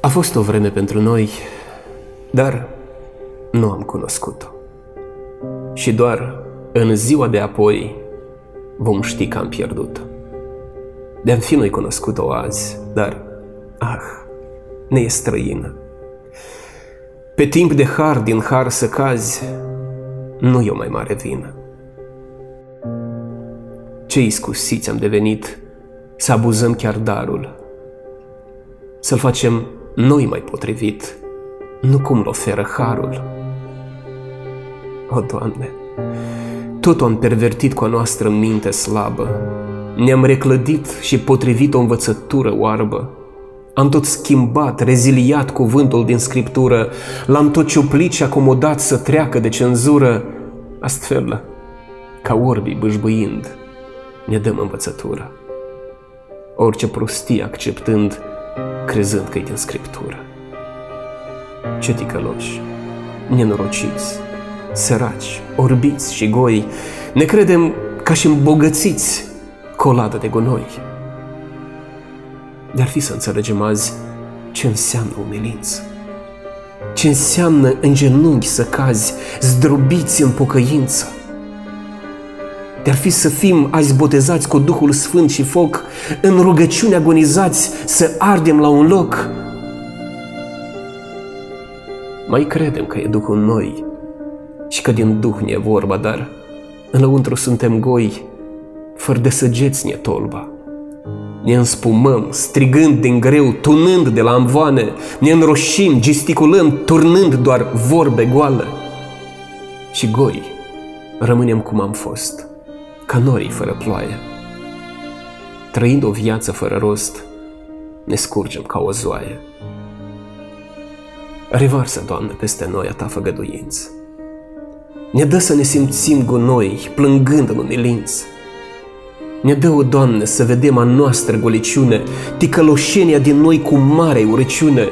A fost o vreme pentru noi, dar nu am cunoscut-o. Și doar în ziua de apoi vom ști că am pierdut-o. De-am fi noi cunoscut-o azi, dar, ah, ne e străină. Pe timp de har din har să cazi, nu e o mai mare vină. Ce iscusiți am devenit să abuzăm chiar darul, să-l facem noi mai potrivit, nu cum l oferă harul. O, Doamne, tot am pervertit cu a noastră minte slabă, ne-am reclădit și potrivit o învățătură oarbă, am tot schimbat, reziliat cuvântul din scriptură, l-am tot ciuplit și acomodat să treacă de cenzură, astfel, ca orbii bâșbâind, ne dăm învățătură. Orice prostie acceptând, crezând că e din scriptură. Ce ticăloși, nenorociți, săraci, orbiți și goi, ne credem ca și îmbogățiți coladă de gunoi. De-ar fi să înțelegem azi ce înseamnă umilință. Ce înseamnă în genunchi să cazi, zdrobiți în pocăință. De-ar fi să fim azi botezați cu Duhul Sfânt și foc, în rugăciune agonizați să ardem la un loc. Mai credem că e Duhul noi și că din Duh ne e vorba, dar înăuntru suntem goi, fără de săgeți ne tolba. Ne înspumăm, strigând din greu, tunând de la amvoane, ne înroșim, gesticulând, turnând doar vorbe goală. Și goi, rămânem cum am fost, ca norii fără ploaie. Trăind o viață fără rost, ne scurgem ca o zoaie. Revarsă, Doamne, peste noi a Ta făgăduință. Ne dă să ne simțim gunoi, plângând în umilință. Ne dă, o Doamne, să vedem a noastră goliciune, ticăloșenia din noi cu mare urăciune.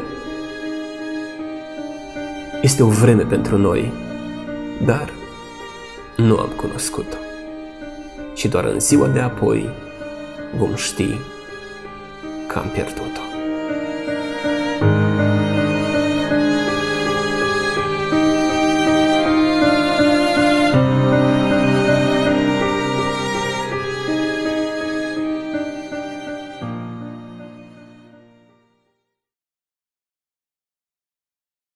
Este o vreme pentru noi, dar nu am cunoscut-o. Și doar în ziua de apoi vom ști că am pierdut-o.